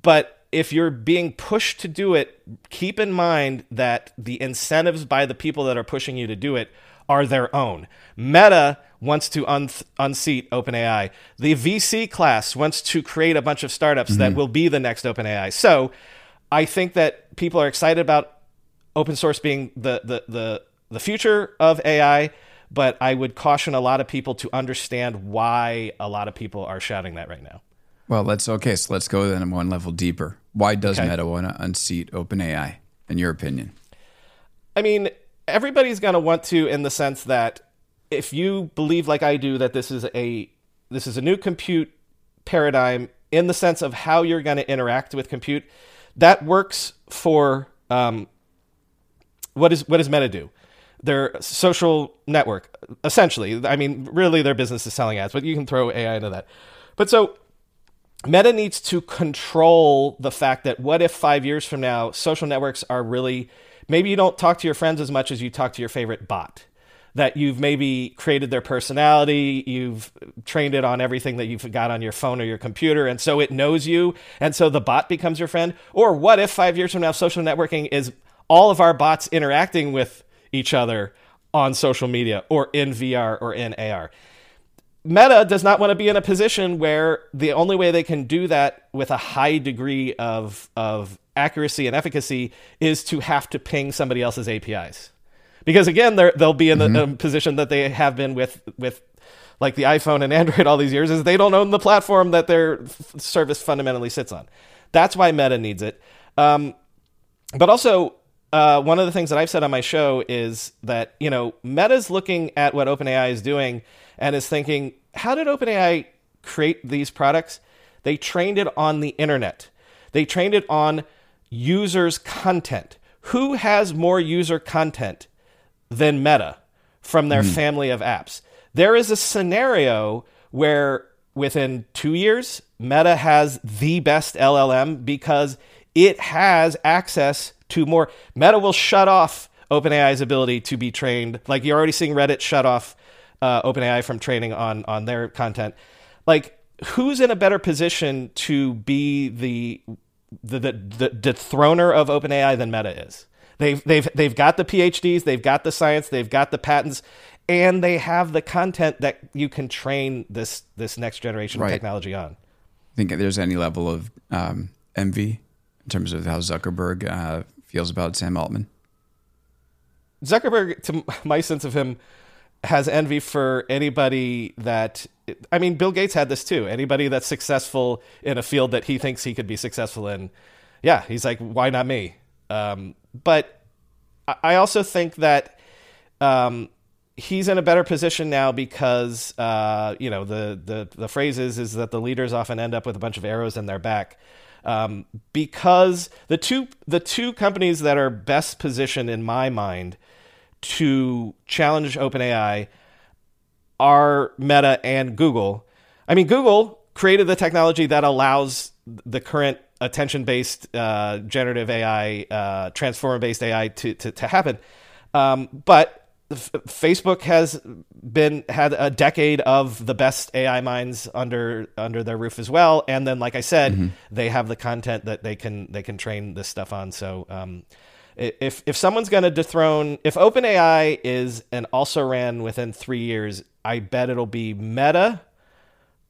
but if you're being pushed to do it, keep in mind that the incentives by the people that are pushing you to do it are their own. Meta wants to un- unseat OpenAI. The VC class wants to create a bunch of startups mm-hmm. that will be the next OpenAI. So I think that people are excited about open source being the, the, the, the future of AI, but I would caution a lot of people to understand why a lot of people are shouting that right now. Well, let's okay. So let's go then one level deeper. Why does okay. Meta want to unseat OpenAI, in your opinion? I mean, everybody's going to want to in the sense that if you believe like I do that this is a this is a new compute paradigm in the sense of how you're going to interact with compute, that works for um, what is what does Meta do? Their social network, essentially. I mean, really, their business is selling ads, but you can throw AI into that. But so Meta needs to control the fact that what if five years from now social networks are really maybe you don't talk to your friends as much as you talk to your favorite bot that you've maybe created their personality, you've trained it on everything that you've got on your phone or your computer, and so it knows you, and so the bot becomes your friend? Or what if five years from now, social networking is all of our bots interacting with each other on social media or in VR or in AR? Meta does not want to be in a position where the only way they can do that with a high degree of, of accuracy and efficacy is to have to ping somebody else's APIs. Because again, they'll be in the mm-hmm. position that they have been with with like the iPhone and Android all these years is they don't own the platform that their f- service fundamentally sits on. That's why Meta needs it. Um, but also, uh, one of the things that I've said on my show is that you know Meta's looking at what OpenAI is doing and is thinking, how did OpenAI create these products? They trained it on the internet. They trained it on users' content. Who has more user content than Meta from their mm. family of apps? There is a scenario where within two years, Meta has the best LLM because it has access to more. Meta will shut off OpenAI's ability to be trained. Like you're already seeing Reddit shut off uh, OpenAI from training on on their content. Like who's in a better position to be the the, the, the dethroner of OpenAI than Meta is. They've, they've, they've got the PhDs, they've got the science, they've got the patents, and they have the content that you can train this, this next generation right. of technology on. I think there's any level of um, envy in terms of how Zuckerberg uh, feels about Sam Altman? Zuckerberg, to my sense of him, has envy for anybody that. I mean, Bill Gates had this too. Anybody that's successful in a field that he thinks he could be successful in, yeah, he's like, why not me? Um, but I also think that um, he's in a better position now because uh, you know the the the phrase is is that the leaders often end up with a bunch of arrows in their back. Um, because the two the two companies that are best positioned in my mind to challenge OpenAI are Meta and Google. I mean, Google created the technology that allows the current attention based uh, generative AI, uh, transformer based AI to, to, to happen. Um, but F- Facebook has been had a decade of the best AI minds under under their roof as well, and then, like I said, mm-hmm. they have the content that they can they can train this stuff on. So, um, if if someone's going to dethrone, if OpenAI is and also ran within three years, I bet it'll be Meta.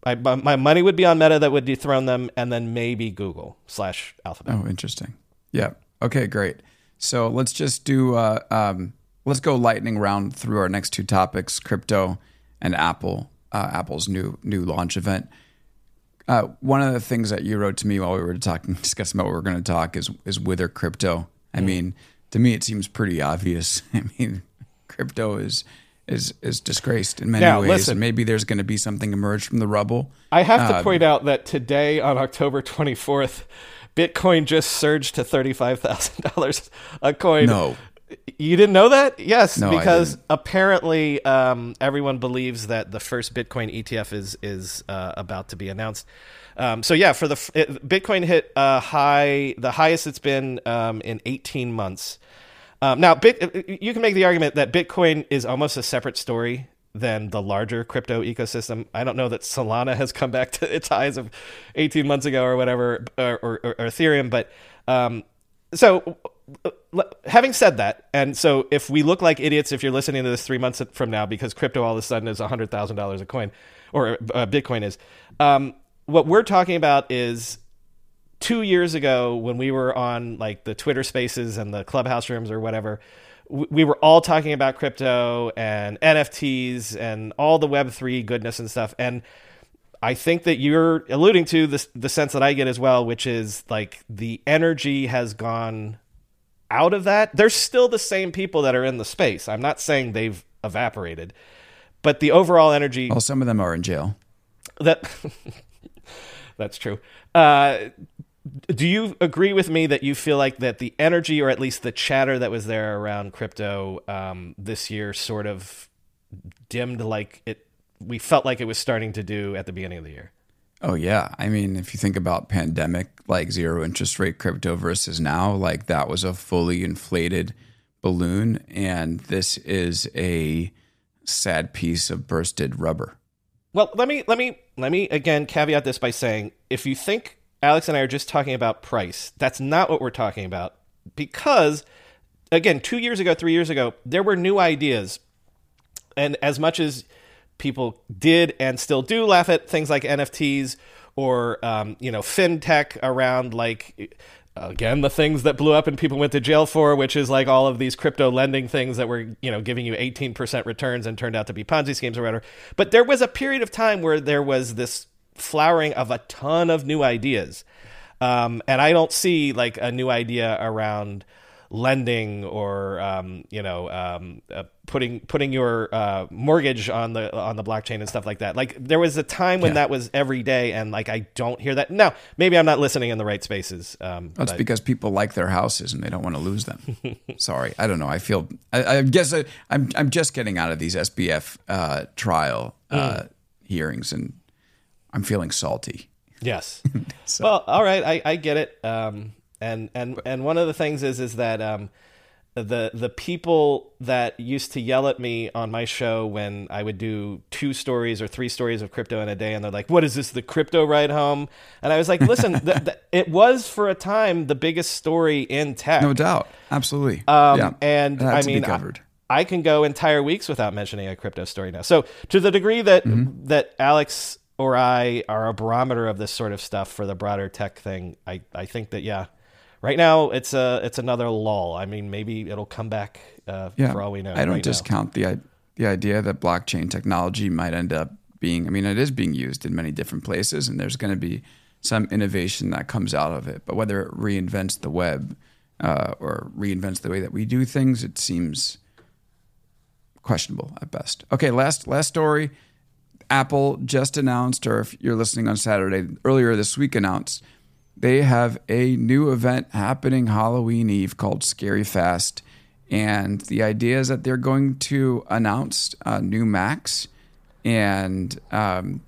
I, my money would be on Meta that would dethrone them, and then maybe Google slash Alphabet. Oh, interesting. Yeah. Okay. Great. So let's just do. Uh, um, let's go lightning round through our next two topics: crypto and Apple. Uh, Apple's new new launch event. Uh, one of the things that you wrote to me while we were talking, discussing about what we are going to talk is is wither crypto. I mean, to me, it seems pretty obvious. I mean, crypto is is is disgraced in many now, ways, listen, and maybe there's going to be something emerge from the rubble. I have to um, point out that today, on October 24th, Bitcoin just surged to thirty five thousand dollars a coin. No, you didn't know that? Yes, no, because apparently um, everyone believes that the first Bitcoin ETF is is uh, about to be announced. Um, so yeah, for the it, Bitcoin hit a high, the highest it's been um, in 18 months. Um, now, Bit, you can make the argument that Bitcoin is almost a separate story than the larger crypto ecosystem. I don't know that Solana has come back to its highs of 18 months ago or whatever, or, or, or Ethereum, but um, so having said that, and so if we look like idiots if you're listening to this three months from now because crypto all of a sudden is hundred thousand dollars a coin, or uh, Bitcoin is, um, what we're talking about is two years ago when we were on like the Twitter Spaces and the Clubhouse rooms or whatever. We were all talking about crypto and NFTs and all the Web three goodness and stuff, and I think that you're alluding to the the sense that I get as well, which is like the energy has gone out of that. There's still the same people that are in the space. I'm not saying they've evaporated, but the overall energy. Well, some of them are in jail. That that's true. Uh, do you agree with me that you feel like that the energy, or at least the chatter that was there around crypto um, this year, sort of dimmed like it we felt like it was starting to do at the beginning of the year. Oh yeah, I mean, if you think about pandemic, like zero interest rate crypto versus now, like that was a fully inflated balloon, and this is a sad piece of bursted rubber. Well, let me let me let me again caveat this by saying, if you think Alex and I are just talking about price, that's not what we're talking about, because again, two years ago, three years ago, there were new ideas, and as much as people did and still do laugh at things like NFTs or um, you know fintech around like again the things that blew up and people went to jail for which is like all of these crypto lending things that were you know giving you 18% returns and turned out to be ponzi schemes or whatever. But there was a period of time where there was this flowering of a ton of new ideas. Um, and i don't see like a new idea around lending or um, you know um, uh, putting putting your uh, mortgage on the on the blockchain and stuff like that. Like there was a time when yeah. that was every day, and like I don't hear that now. Maybe I'm not listening in the right spaces. Um, That's because people like their houses and they don't want to lose them. Sorry, I don't know. I feel I, I guess I, am I'm, I'm just getting out of these SBF uh, trial uh, mm. hearings, and I'm feeling salty. Yes. so. Well, all right, I, I get it. Um, and and and one of the things is is that um, the the people that used to yell at me on my show when I would do two stories or three stories of crypto in a day, and they're like, "What is this? The crypto ride home?" And I was like, "Listen, it was for a time the biggest story in tech, no doubt, absolutely." Um, yeah, and I mean, I, I, can go entire weeks without mentioning a crypto story now. So to the degree that mm-hmm. that Alex or I are a barometer of this sort of stuff for the broader tech thing, I I think that yeah right now it's a it's another lull. I mean, maybe it'll come back uh, Yeah, for all we know. I don't right now. discount the the idea that blockchain technology might end up being. I mean, it is being used in many different places, and there's going to be some innovation that comes out of it. But whether it reinvents the web uh, or reinvents the way that we do things, it seems questionable at best. Okay, last last story. Apple just announced, or if you're listening on Saturday, earlier this week announced, they have a new event happening Halloween Eve called Scary Fast. And the idea is that they're going to announce uh, new Macs. And um,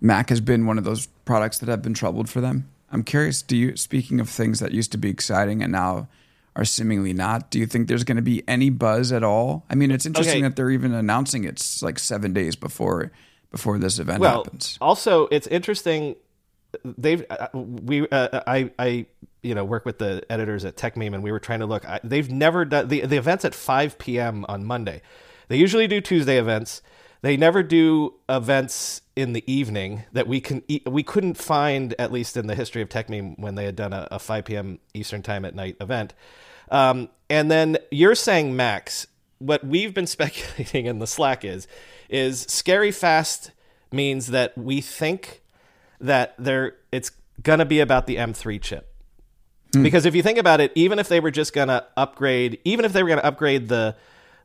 Mac has been one of those products that have been troubled for them. I'm curious, do you, speaking of things that used to be exciting and now are seemingly not, do you think there's going to be any buzz at all? I mean, it's interesting Okay. that they're even announcing it's like seven days before before this event well, happens. also it's interesting. They've uh, we uh, I I you know work with the editors at Techmeme and we were trying to look. I, they've never done the the events at 5 p.m. on Monday. They usually do Tuesday events. They never do events in the evening that we can we couldn't find at least in the history of Techmeme when they had done a, a 5 p.m. Eastern time at night event. Um, and then you're saying Macs. What we've been speculating in the Slack is is scary fast means that we think that there it's gonna be about the M3 chip. Because if you think about it, even if they were just gonna upgrade, even if they were gonna upgrade the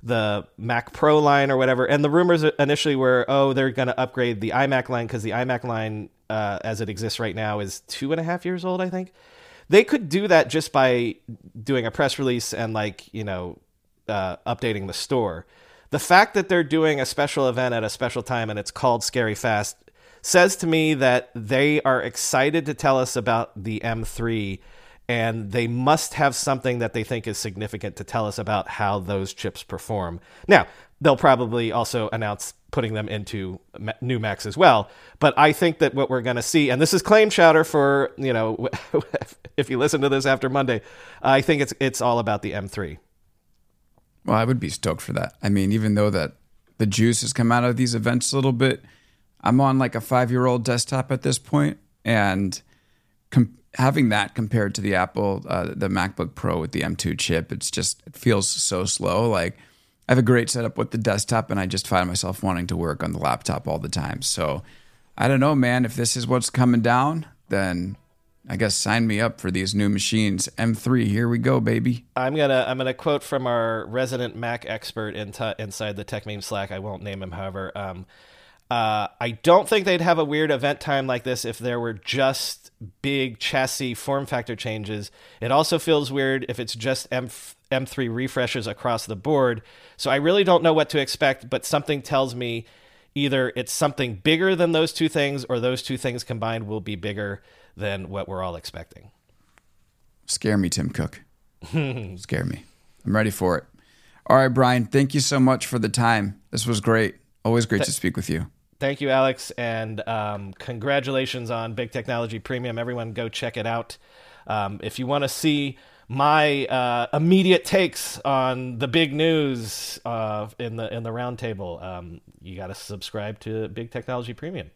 the Mac Pro line or whatever, and the rumors initially were, oh, they're gonna upgrade the iMac line because the iMac line, uh, as it exists right now, is two and a half years old, I think. They could do that just by doing a press release and like you know uh, updating the store. The fact that they're doing a special event at a special time and it's called Scary Fast says to me that they are excited to tell us about the M3 and they must have something that they think is significant to tell us about how those chips perform. Now, they'll probably also announce putting them into new Macs as well, but I think that what we're going to see and this is claim chowder for, you know, if you listen to this after Monday, I think it's it's all about the M3. Well, I would be stoked for that. I mean, even though that the juice has come out of these events a little bit, I'm on like a five year old desktop at this point, and com- having that compared to the Apple, uh, the MacBook Pro with the M2 chip, it's just it feels so slow. Like I have a great setup with the desktop, and I just find myself wanting to work on the laptop all the time. So I don't know, man. If this is what's coming down, then I guess sign me up for these new machines. M3, here we go, baby. I'm gonna I'm gonna quote from our resident Mac expert in inside the Techmeme Slack. I won't name him, however. Um, uh, I don't think they'd have a weird event time like this if there were just big chassis form factor changes. It also feels weird if it's just M M3 refreshes across the board. So I really don't know what to expect, but something tells me either it's something bigger than those two things, or those two things combined will be bigger than what we're all expecting. Scare me, Tim Cook. Scare me. I'm ready for it. All right, Brian, thank you so much for the time. This was great. Always great to speak with you. Thank you, Alex, and um, congratulations on Big Technology Premium. Everyone, go check it out. Um, if you want to see my uh, immediate takes on the big news uh, in the in the roundtable, um, you got to subscribe to Big Technology Premium.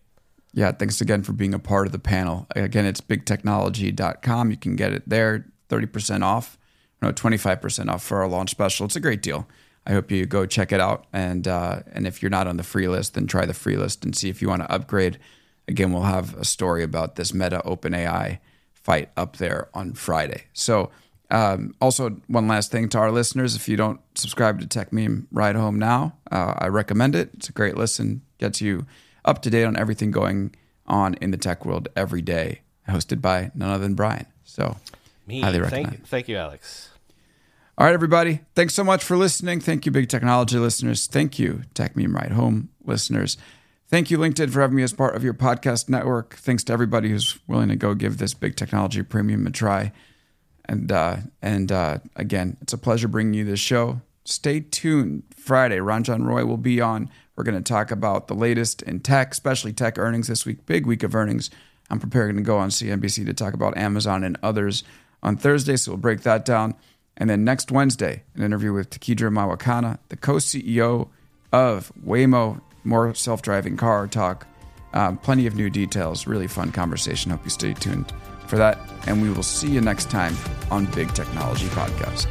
Yeah, thanks again for being a part of the panel. Again, it's bigtechnology.com. You can get it there, 30% off, no, 25% off for our launch special. It's a great deal. I hope you go check it out. And uh, and if you're not on the free list, then try the free list and see if you want to upgrade. Again, we'll have a story about this Meta OpenAI fight up there on Friday. So, um, also one last thing to our listeners: if you don't subscribe to Techmeme Ride Home now, uh, I recommend it. It's a great listen, gets you up to date on everything going on in the tech world every day. Hosted by none other than Brian. So, Me, highly thank recommend. you, thank you, Alex. All right, everybody. Thanks so much for listening. Thank you, Big Technology listeners. Thank you, Techmeme Ride Home listeners. Thank you, LinkedIn, for having me as part of your podcast network. Thanks to everybody who's willing to go give this Big Technology Premium a try. And uh, and uh, again, it's a pleasure bringing you this show. Stay tuned. Friday, Ranjan Roy will be on. We're going to talk about the latest in tech, especially tech earnings this week. Big week of earnings. I'm preparing to go on CNBC to talk about Amazon and others on Thursday, so we'll break that down. And then next Wednesday, an interview with Tekedra Mawakana, the co CEO of Waymo, more self driving car talk. Um, plenty of new details. Really fun conversation. Hope you stay tuned for that. And we will see you next time on Big Technology Podcast.